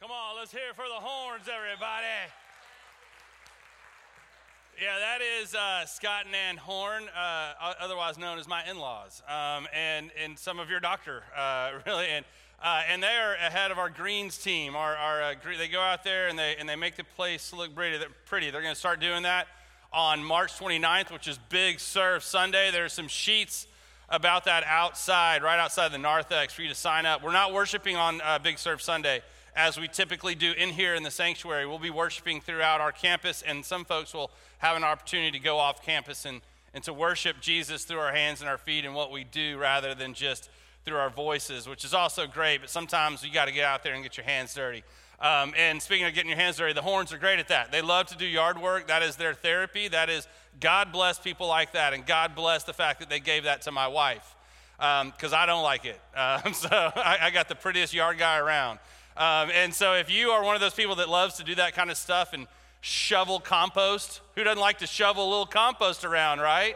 Come on, let's hear for the horns, everybody. Yeah, that is uh, Scott and Ann Horn, uh, otherwise known as my in-laws, um, and and some of your doctor, uh, really, and uh, and they are ahead of our greens team. Our, our uh, they go out there and they and they make the place look pretty. They're pretty. They're going to start doing that on March 29th, which is Big Serve Sunday. There's some sheets about that outside, right outside the narthex, for you to sign up. We're not worshiping on uh, Big Serve Sunday as we typically do in here in the sanctuary. We'll be worshiping throughout our campus, and some folks will have an opportunity to go off campus and, and to worship Jesus through our hands and our feet and what we do rather than just through our voices, which is also great, but sometimes you got to get out there and get your hands dirty. Um, and speaking of getting your hands dirty, the horns are great at that. They love to do yard work. That is their therapy. That is, God bless people like that. And God bless the fact that they gave that to my wife because um, I don't like it. Um, so I, I, got the prettiest yard guy around. Um, and so if you are one of those people that loves to do that kind of stuff and shovel compost, who doesn't like to shovel a little compost around, right?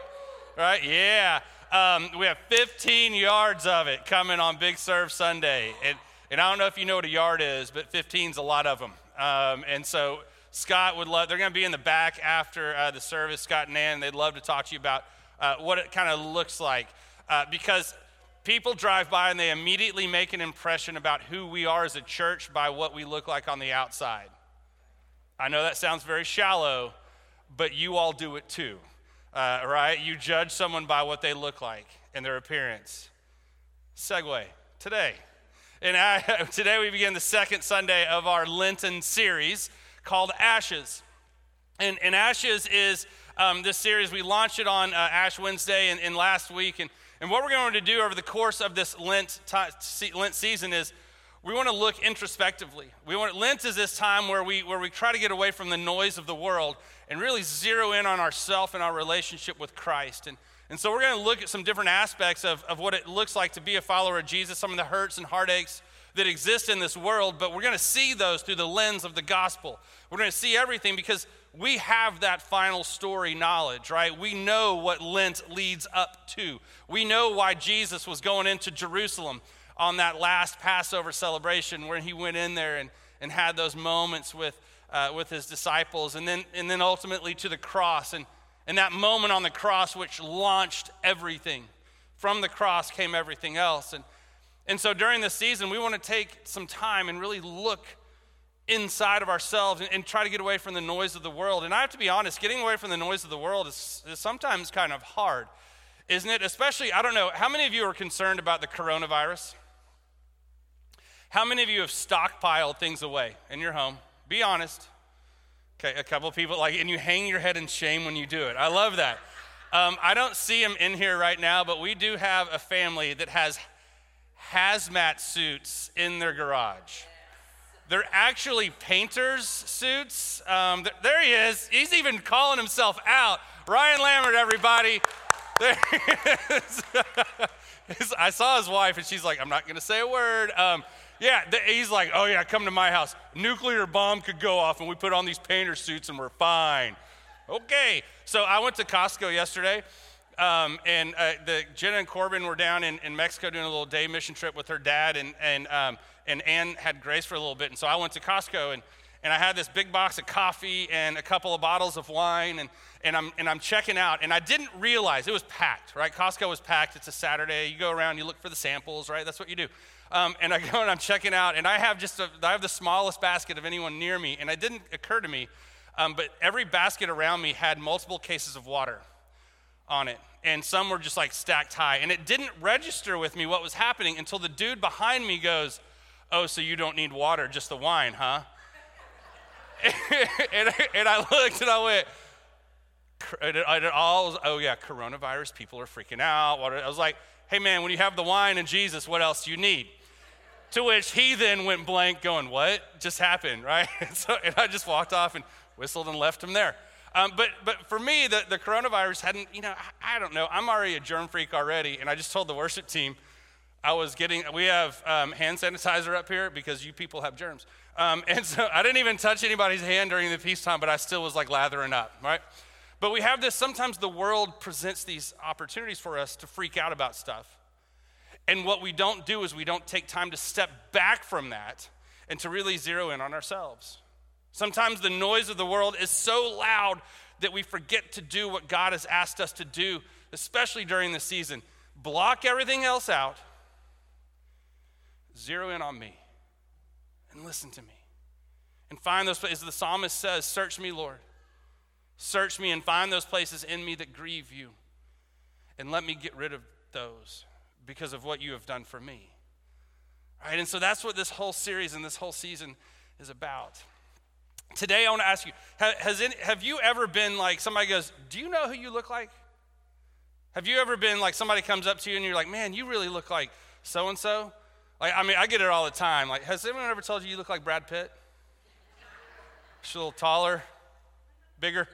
Right? Yeah. Um, we have 15 yards of it coming on Big Serve Sunday. And, and I don't know if you know what a yard is, but 15's a lot of them. Um, and so Scott would love, they're going to be in the back after uh, the service, Scott and Nan. They'd love to talk to you about uh, what it kind of looks like. Uh, because people drive by and they immediately make an impression about who we are as a church by what we look like on the outside. I know that sounds very shallow, but you all do it too, uh, right? You judge someone by what they look like and their appearance. Segue today. And I, today we begin the second Sunday of our Lenten series called Ashes. And, and Ashes is um, this series, we launched it on uh, Ash Wednesday and, and last week. And, and what we're going to do over the course of this Lent, Lent season is we want to look introspectively. We want, Lent is this time where we, where we try to get away from the noise of the world and really zero in on ourself and our relationship with Christ. And, and so we're going to look at some different aspects of, of what it looks like to be a follower of Jesus, some of the hurts and heartaches that exist in this world, but we're going to see those through the lens of the gospel. We're going to see everything because we have that final story knowledge, right? We know what Lent leads up to. We know why Jesus was going into Jerusalem on that last Passover celebration where he went in there and, and had those moments with, uh, with his disciples, and then, and then ultimately to the cross. And, and that moment on the cross, which launched everything. From the cross came everything else. And, and so during this season, we want to take some time and really look inside of ourselves and, and, try to get away from the noise of the world. And I have to be honest, getting away from the noise of the world is, is sometimes kind of hard, isn't it? Especially, I don't know, how many of you are concerned about the coronavirus? How many of you have stockpiled things away in your home? Be honest. Okay, a couple of people like, and you hang your head in shame when you do it. I love that. Um, I don't see them in here right now, but we do have a family that has hazmat suits in their garage. They're actually painter's suits. Um, there he is. He's even calling himself out. Ryan Lambert, everybody. There he is. I saw his wife, and she's like, I'm not going to say a word. Um, yeah, he's like, oh yeah, come to my house. Nuclear bomb could go off, and we put on these painter suits, and we're fine. Okay. So I went to Costco yesterday, um, and uh, the Jenna and Corbin were down in, in, Mexico doing a little day mission trip with her dad, and and um, and Ann had Grace for a little bit, and so I went to Costco and. And I had this big box of coffee and a couple of bottles of wine, and, and, I'm, and I'm checking out. And I didn't realize it was packed, right? Costco was packed. It's a Saturday. You go around, you look for the samples, right? That's what you do. Um, and I go and I'm checking out, and I have just a, I have the smallest basket of anyone near me, and it didn't occur to me, um, but every basket around me had multiple cases of water on it, and some were just like stacked high, and it didn't register with me what was happening until the dude behind me goes, "Oh, so you don't need water, just the wine, huh?" and, and, I looked and I went. It, all, oh yeah, coronavirus, people are freaking out. I was like, hey man, when you have the wine and Jesus, what else do you need? To which he then went blank, going, What just happened, right? And, so, and I just walked off and whistled and left him there. Um, but, but for me, the, the coronavirus hadn't, you know, I, I, don't know. I'm already a germ freak already. And I just told the worship team, I was getting, we have um, hand sanitizer up here because you people have germs. Um, and so I didn't even touch anybody's hand during the peacetime, but I still was like lathering up, right? But we have this, sometimes the world presents these opportunities for us to freak out about stuff. And what we don't do is we don't take time to step back from that and to really zero in on ourselves. Sometimes the noise of the world is so loud that we forget to do what God has asked us to do, especially during the season. Block everything else out, zero in on me, and listen to me. And find those places. The psalmist says, Search me, Lord. Search me and find those places in me that grieve you. And let me get rid of those because of what you have done for me. Right? And so that's what this whole series and this whole season is about. Today, I want to ask you has any, have you ever been like somebody goes, Do you know who you look like? Have you ever been like somebody comes up to you and you're like, Man, you really look like so and so? Like, I mean, I get it all the time. Like, has anyone ever told you you look like Brad Pitt? Just a little taller, bigger,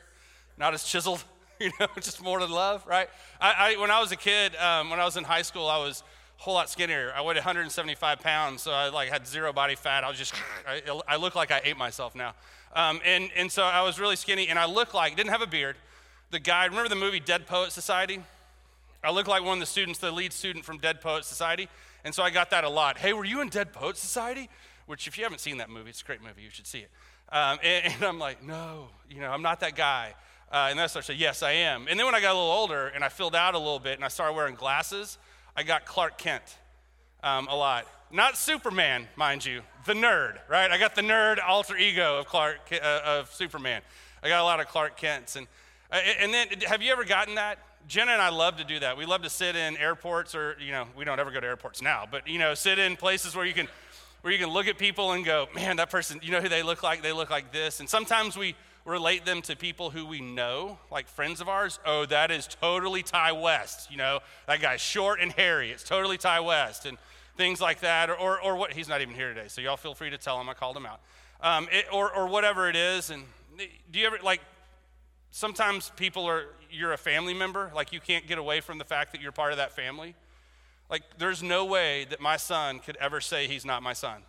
not as chiseled, you know, just more than love, right? I, I when I was a kid, um, when I was in high school, I was a whole lot skinnier. I weighed 175 pounds, so I like had zero body fat. I was just, I, I look like I ate myself now. Um, and, and so I was really skinny, and I looked like, didn't have a beard. The guy, remember the movie Dead Poet Society? I looked like one of the students, the lead student from Dead Poet Society. And so I got that a lot. Hey, were you in Dead Poet Society? Which, if you haven't seen that movie, it's a great movie. You should see it. Um, and, and, I'm like, no, you know, I'm not that guy. Uh, and then I started saying, yes, I am. And then when I got a little older and I filled out a little bit and I started wearing glasses, I got Clark Kent um, a lot. Not Superman, mind you, the nerd, right? I got the nerd alter ego of Clark, uh, of Superman. I got a lot of Clark Kents. And, uh, and then, have you ever gotten that? Jenna and I love to do that. We love to sit in airports, or, you know, we don't ever go to airports now, but, you know, sit in places where you can, where you can look at people and go, man, that person, you know who they look like? They look like this. And sometimes we relate them to people who we know, like friends of ours. Oh, that is totally Ty West. You know, that guy's short and hairy. It's totally Ty West. And, things like that, or, or, or, what, he's not even here today, so y'all feel free to tell him I called him out. Um, it, or, or whatever it is. And do you ever, like, sometimes people are, you're a family member, like you can't get away from the fact that you're part of that family. Like, there's no way that my son could ever say he's not my son.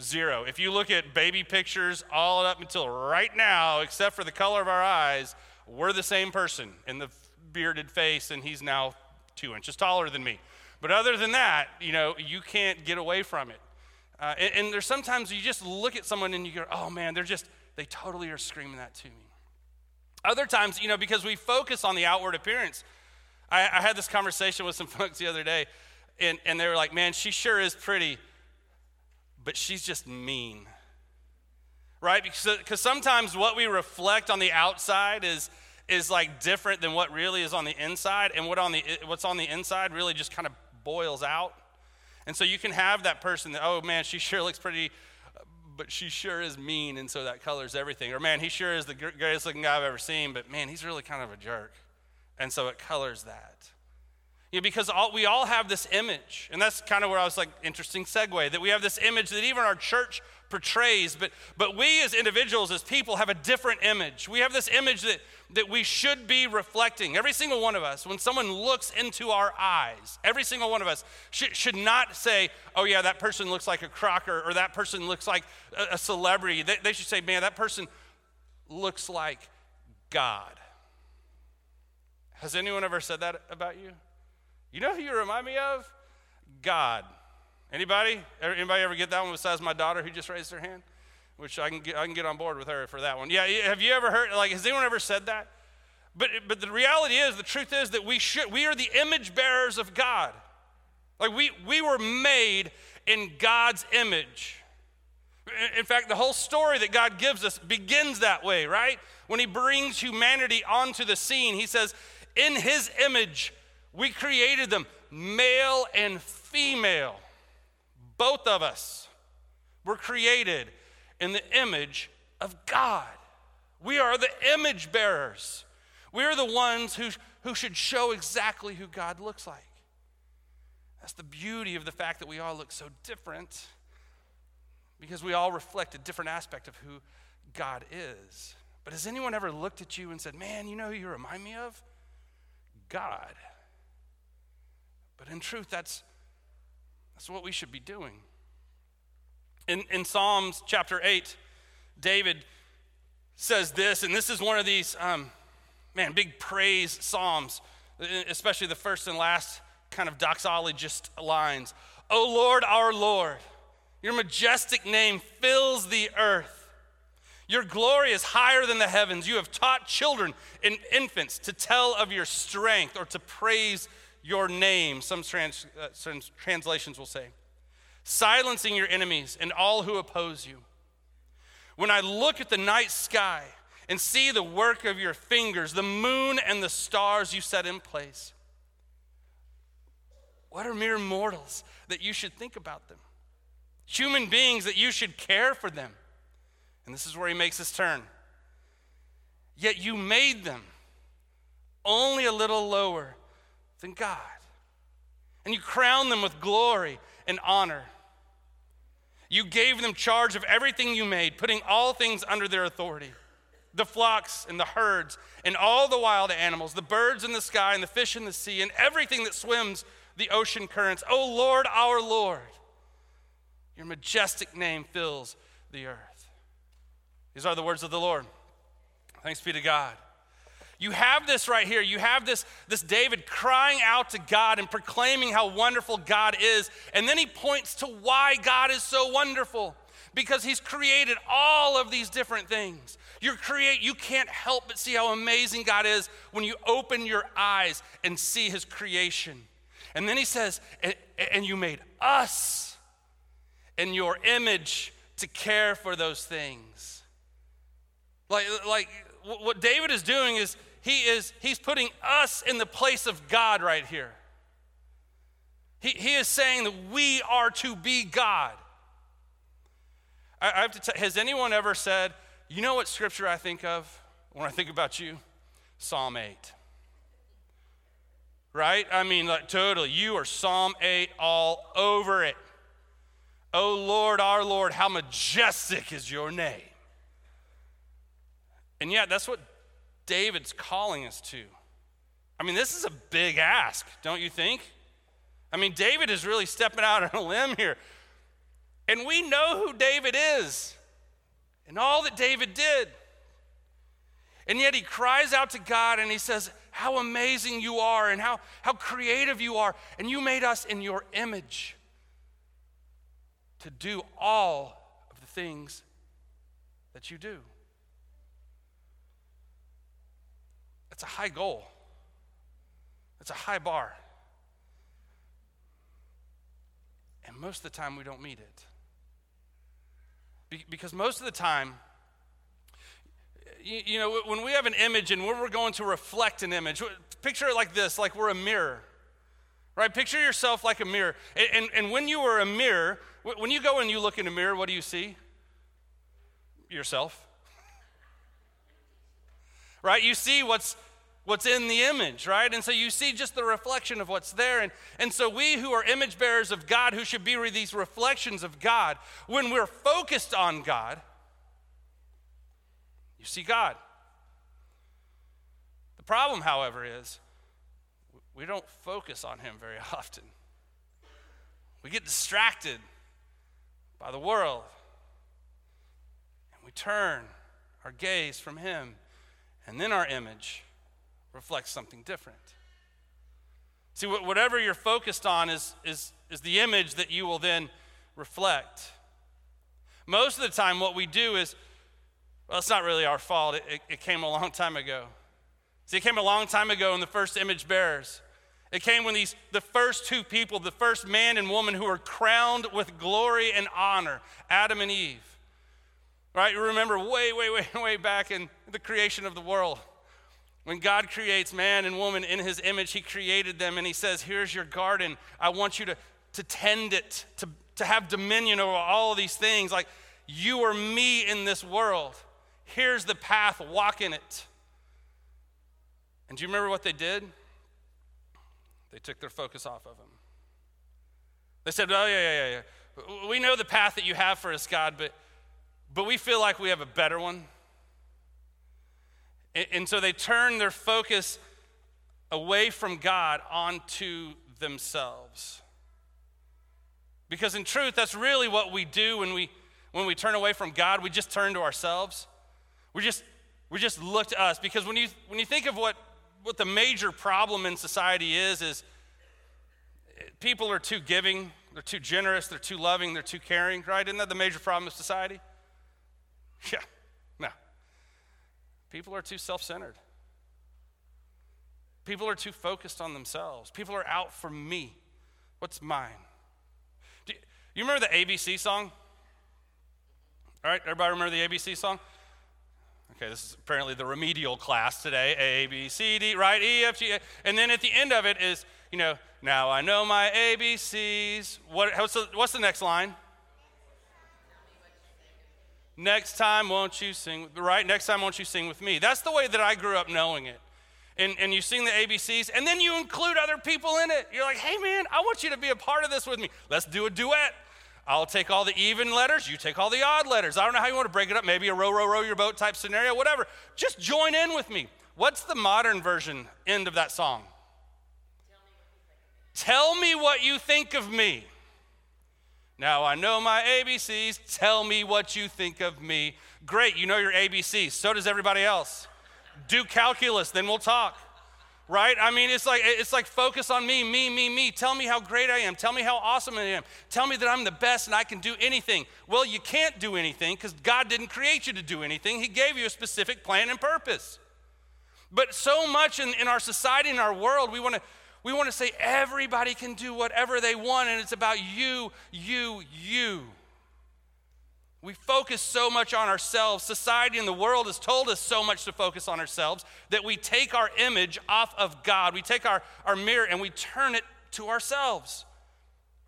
Zero. If you look at baby pictures all up until right now, except for the color of our eyes, we're the same person in the bearded face, and he's now two inches taller than me. But other than that, you know, you can't get away from it. Uh, and, and, there's sometimes you just look at someone and you go, oh man, they're just, they totally are screaming that to me. Other times, you know, because we focus on the outward appearance. I, I had this conversation with some folks the other day, and, and they were like, man, she sure is pretty, but she's just mean. Right? Because, because sometimes what we reflect on the outside is, is like different than what really is on the inside, and what on the, what's on the inside really just kind of boils out. And so you can have that person that, oh man, she sure looks pretty, but she sure is mean, and so that colors everything. Or man, he sure is the greatest looking guy I've ever seen, but man, he's really kind of a jerk. And so it colors that. You know, because all, we all have this image, and that's kind of where I was like, interesting segue, that we have this image that even our church portrays, but, but we as individuals, as people, have a different image. We have this image that, that we should be reflecting. Every single one of us, when someone looks into our eyes, every single one of us should, should not say, oh, yeah, that person looks like a crocker or that person looks like a, a celebrity. They, they should say, man, that person looks like God. Has anyone ever said that about you? You know who you remind me of? God. Anybody? Anybody ever get that one besides my daughter who just raised her hand? Which I can get, I can get on board with her for that one. Yeah, have you ever heard, like, has anyone ever said that? But, but the reality is, the truth is that we, should, we are the image bearers of God. Like, we, we were made in God's image. In fact, the whole story that God gives us begins that way, right? When He brings humanity onto the scene, He says, In His image, we created them, male and female. Both of us were created in the image of God. We are the image bearers. We're the ones who, who should show exactly who God looks like. That's the beauty of the fact that we all look so different because we all reflect a different aspect of who God is. But has anyone ever looked at you and said, Man, you know who you remind me of? God. But in truth, that's that's what we should be doing. In, in Psalms chapter 8, David says this, and this is one of these, um, man, big praise Psalms, especially the first and last kind of doxologist lines. O Lord, our Lord. Your majestic name fills the earth. Your glory is higher than the heavens. You have taught children and infants to tell of your strength or to praise your name, some, trans, uh, some translations will say. Silencing your enemies and all who oppose you. When I look at the night sky and see the work of your fingers, the moon and the stars you set in place, what are mere mortals that you should think about them? human beings that you should care for them. And this is where he makes his turn. Yet you made them only a little lower than God. And you crown them with glory and honor. You gave them charge of everything you made, putting all things under their authority the flocks and the herds, and all the wild animals, the birds in the sky, and the fish in the sea, and everything that swims the ocean currents. O oh Lord, our Lord. Your majestic name fills the earth. These are the words of the Lord. Thanks be to God. You have this right here. You have this, this David crying out to God and proclaiming how wonderful God is. And then he points to why God is so wonderful. Because he's created all of these different things. You're create, you can't help but see how amazing God is when you open your eyes and see his creation. And then he says, and, and you made us in your image to care for those things. Like, like what David is doing is he is he's putting us in the place of God right here. He, he is saying that we are to be God. I, I have to tell, has anyone ever said, you know what scripture I think of when I think about you? Psalm 8. Right? I mean, like totally. You are Psalm 8 all over it. O Lord, our Lord, how majestic is your name. And yet, that's what David's calling us to. I mean, this is a big ask, don't you think? I mean, David is really stepping out on a limb here. And we know who David is and all that David did. And yet he cries out to God and he says, How amazing you are and how, how creative you are. And you made us in your image to do all of the things that you do. It's a high goal, it's a high bar. And most of the time, we don't meet it. Be- because most of the time, you, you know, when we have an image and when we're going to reflect an image, picture it like this like we're a mirror right? Picture yourself like a mirror. And, and, and, when you are a mirror, when you go and you look in a mirror, what do you see? Yourself. right? You see what's what's in the image, right? And so you see just the reflection of what's there. And, and so we who are image bearers of God, who should be these reflections of God, when we're focused on God, you see God. The problem, however, is we don't focus on Him very often. We get distracted by the world. And we turn our gaze from Him, and then our image reflects something different. See, whatever you're focused on is, is, is the image that you will then reflect. Most of the time, what we do is, well, it's not really our fault. It, it, it came a long time ago. See, it came a long time ago in the first image bearers. It came when these, the first two people, the first man and woman who were crowned with glory and honor, Adam and Eve. Right? You remember way, way, way, way back in the creation of the world. When God creates man and woman in his image, he created them and he says, Here's your garden. I want you to, to tend it, to, to have dominion over all these things. Like, you are me in this world. Here's the path, walk in it. And do you remember what they did? They took their focus off of him. They said, Oh, yeah, yeah, yeah, yeah. We know the path that you have for us, God, but, but we feel like we have a better one. And, and so they turn their focus away from God onto themselves. Because in truth, that's really what we do when we, when we turn away from God. We just turn to ourselves. We just, we just look to us. Because when you, when you think of what what the major problem in society is is people are too giving they're too generous, they're too loving, they're too caring, right? Isn't that the major problem of society? Yeah. People are too self centered. People are too focused on themselves. People are out for me. What's mine? Do you, you remember the ABC song? All right, everybody remember the ABC song? Okay, this is apparently the remedial class today. A, B, C, D, right? E, F, G. And then at the end of it is, you know, now I know my ABCs. What, what's, the, what's the next line? Next time, won't you sing? Right? Next time, won't you sing with me? That's the way that I grew up knowing it. And, and you sing the ABCs, and then you include other people in it. You're like, hey, man, I want you to be a part of this with me. Let's do a duet. I'll take all the even letters, you take all the odd letters. I don't know how you want to break it up, maybe a row, row, row your boat type scenario, whatever. Just join in with me. What's the modern version end of that song? Tell me what you think of me. Now I know my ABCs. Tell me what you think of me. Great, you know your ABCs. So does everybody else. Do calculus, then we'll talk right? I mean, it's like it's like focus on me, me, me, me. Tell me how great I am. Tell me how awesome I am. Tell me that I'm the best and I can do anything. Well, you can't do anything because God didn't create you to do anything. He gave you a specific plan and purpose. But so much in, in our society, in our world, we want to we want to say everybody can do whatever they want, and it's about you, you, you. We focus so much on ourselves. Society and the world has told us so much to focus on ourselves that we take our image off of God. We take our, our mirror and we turn it to ourselves.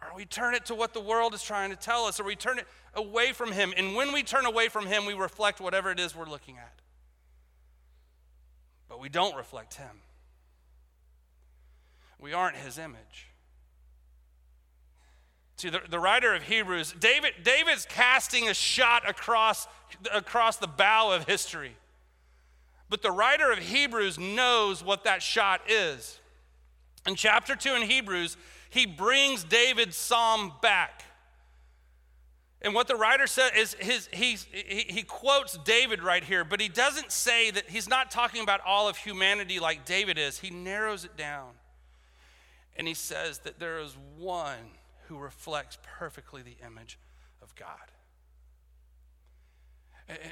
Or we turn it to what the world is trying to tell us, or we turn it away from Him. And when we turn away from Him, we reflect whatever it is we're looking at. But we don't reflect Him. We aren't His image. See, the, the writer of Hebrews, David, David's casting a shot across, across the bow of history. But the writer of Hebrews knows what that shot is. In chapter 2 in Hebrews, he brings David's psalm back. And what the writer said is his, he, he quotes David right here, but he doesn't say that he's not talking about all of humanity like David is. He narrows it down. And he says that there is one who reflects perfectly the image of God.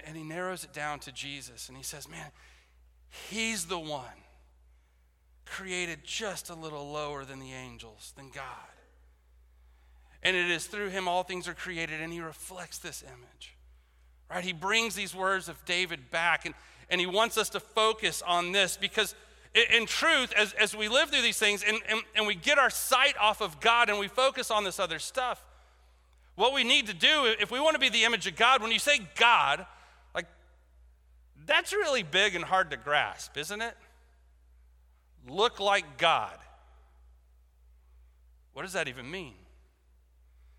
And he narrows it down to Jesus and he says, Man, he's the one created just a little lower than the angels, than God. And it is through him all things are created, and he reflects this image. Right? He brings these words of David back, and, and he wants us to focus on this because in truth, as, as we live through these things and, and, and we get our sight off of God and we focus on this other stuff, what we need to do, if we want to be the image of God, when you say God, like, that's really big and hard to grasp, isn't it? Look like God. What does that even mean?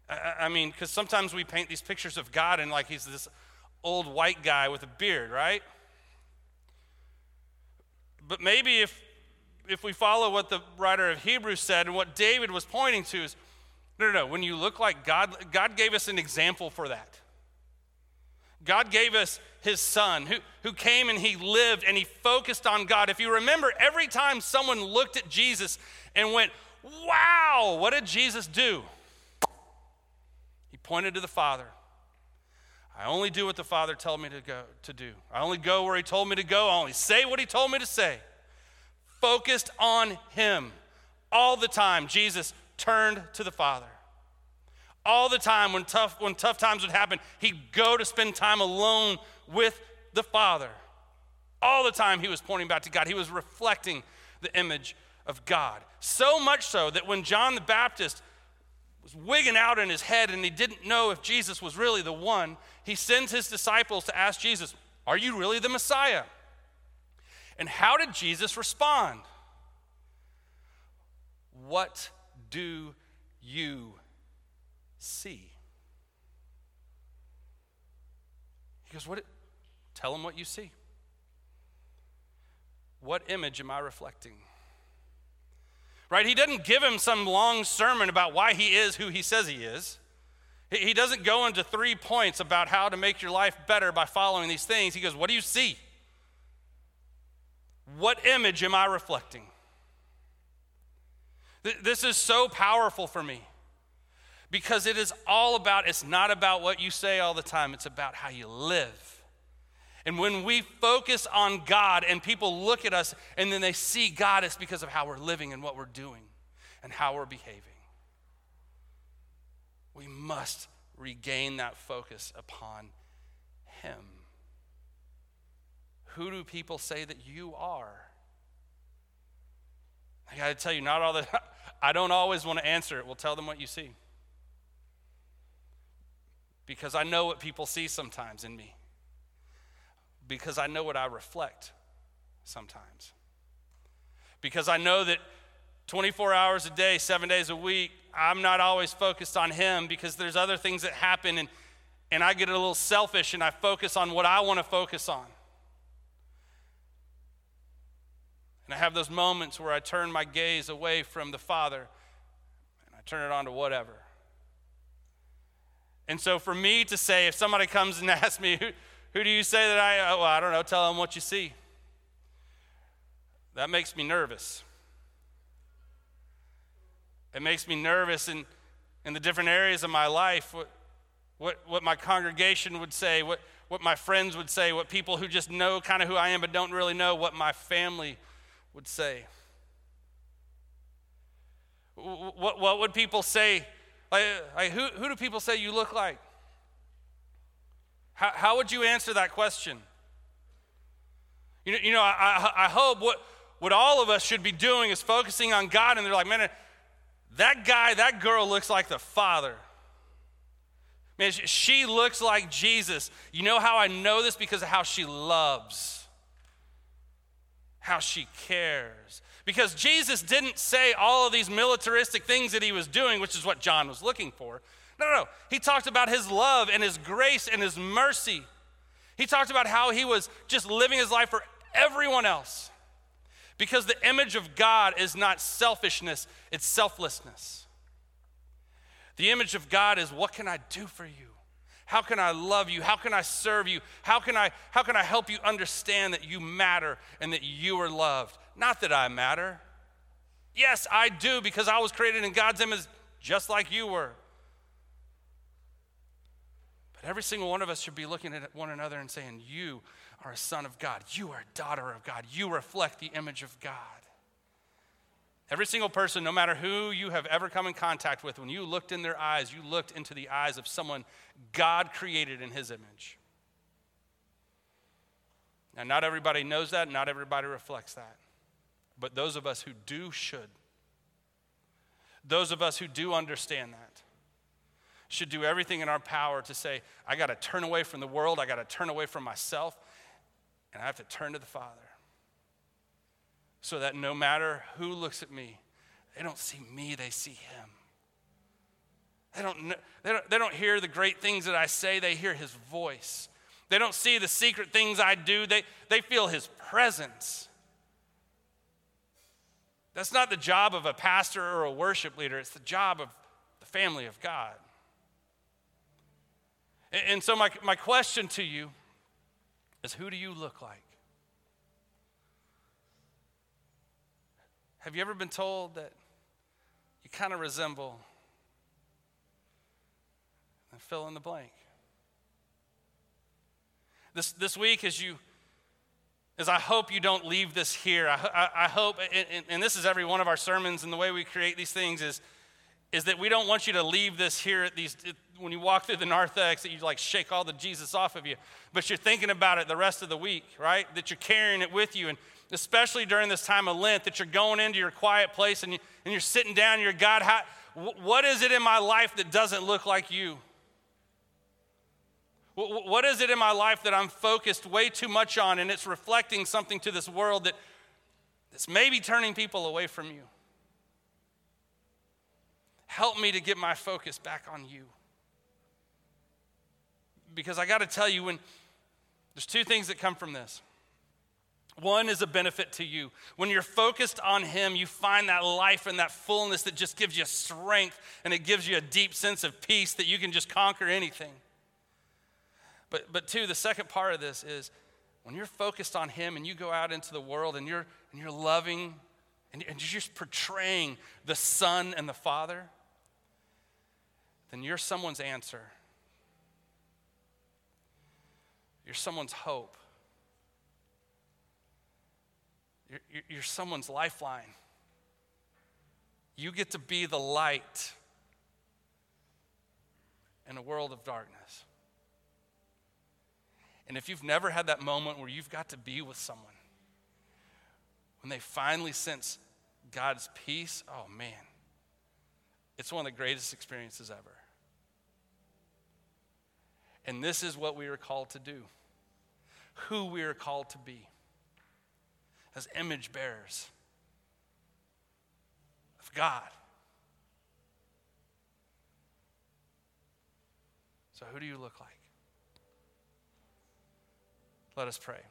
I, I mean, because sometimes we paint these pictures of God and like he's this old white guy with a beard, right? But maybe if, if we follow what the writer of Hebrews said and what David was pointing to is no, no, no. When you look like God, God gave us an example for that. God gave us his son who, who came and he lived and he focused on God. If you remember, every time someone looked at Jesus and went, Wow, what did Jesus do? He pointed to the Father. I only do what the Father told me to go to do. I only go where He told me to go. I only say what He told me to say. Focused on Him. All the time, Jesus turned to the Father. All the time, when tough, when tough times would happen, he'd go to spend time alone with the Father. All the time, he was pointing back to God. He was reflecting the image of God. So much so that when John the Baptist was wigging out in his head and he didn't know if Jesus was really the one, he sends his disciples to ask Jesus, Are you really the Messiah? And how did Jesus respond? What do you see? He goes, What? Tell him what you see. What image am I reflecting? right? He doesn't give him some long sermon about why he is who he says he is. He doesn't go into three points about how to make your life better by following these things. He goes, What do you see? What image am I reflecting? This is so powerful for me Because it is all about, it's not about what you say all the time, it's about how you live. And when we focus on God and people look at us and then they see God, it's because of how we're living and what we're doing and how we're behaving. We must regain that focus upon Him. Who do people say that you are? I got to tell you, not all the, I don't always want to answer it. Well, tell them what you see. Because I know what people see sometimes in me. Because I know what I reflect sometimes. Because I know that 24 hours a day, seven days a week, I'm not always focused on Him because there's other things that happen and, and I get a little selfish and I focus on what I want to focus on. And I have those moments where I turn my gaze away from the Father and I turn it on to whatever. And so for me to say, if somebody comes and asks me, who, who do you say that I, oh, well, I don't know, tell them what you see. That makes me nervous. It makes me nervous in, in the different areas of my life, what, what, what my congregation would say, what, what my friends would say, what people who just know kind of who I am but don't really know what my family would say. What, what would people say? Like, like who, who do people say you look like? How, how would you answer that question? You know, you know I, I hope what, what all of us should be doing is focusing on God, and they're like, man, that guy, that girl looks like the Father. Man, she looks like Jesus. You know how I know this? Because of how she loves, how she cares. Because Jesus didn't say all of these militaristic things that he was doing, which is what John was looking for. No, no, no. He talked about his love and his grace and his mercy. He talked about how he was just living his life for everyone else. Because the image of God is not selfishness, it's selflessness. The image of God is what can I do for you? How can I love you? How can I serve you? How can I, how can I help you understand that you matter and that you are loved? Not that I matter. Yes, I do because I was created in God's image just like you were. But every single one of us should be looking at one another and saying, You are a son of God. You are a daughter of God. You reflect the image of God. Every single person, no matter who you have ever come in contact with, when you looked in their eyes, you looked into the eyes of someone God created in his image. Now, not everybody knows that, not everybody reflects that. But those of us who do should. Those of us who do understand that should do everything in our power to say, I got to turn away from the world, I got to turn away from myself, and I have to turn to the Father. So that no matter who looks at me, they don't see me, they see Him. They don't, they, don't, they don't hear the great things that I say, they hear His voice. They don't see the secret things I do, they, they feel His presence. That's not the job of a pastor or a worship leader, it's the job of the family of God. And, and so, my, my question to you is who do you look like? Have you ever been told that you kind of resemble and fill in the blank? This, this week, as you as I hope you don't leave this here. I, I, I hope, and, and, this is every one of our sermons, and the way we create these things is, is that we don't want you to leave this here at these when you walk through the narthex that you like shake all the Jesus off of you, but you're thinking about it the rest of the week, right? That you're carrying it with you, and especially during this time of Lent, that you're going into your quiet place and, you, and you're sitting down. You're God. How, what is it in my life that doesn't look like you? What is it in my life that I'm focused way too much on, and it's reflecting something to this world that, that's maybe turning people away from you? Help me to get my focus back on you because I got to tell you, when there's two things that come from this. One is a benefit to you. When you're focused on Him, you find that life and that fullness that just gives you strength and it gives you a deep sense of peace that you can just conquer anything. But, but two, the second part of this is when you're focused on Him and you go out into the world and you're, and you're loving and, and you're just portraying the Son and the Father, then you're someone's answer. You're someone's hope. You're, you're, someone's lifeline. You get to be the light in a world of darkness. And if you've never had that moment where you've got to be with someone, when they finally sense God's peace, oh man, it's one of the greatest experiences ever. And this is what we are called to do, who we are called to be as image bearers of God. So, who do you look like? Let us pray.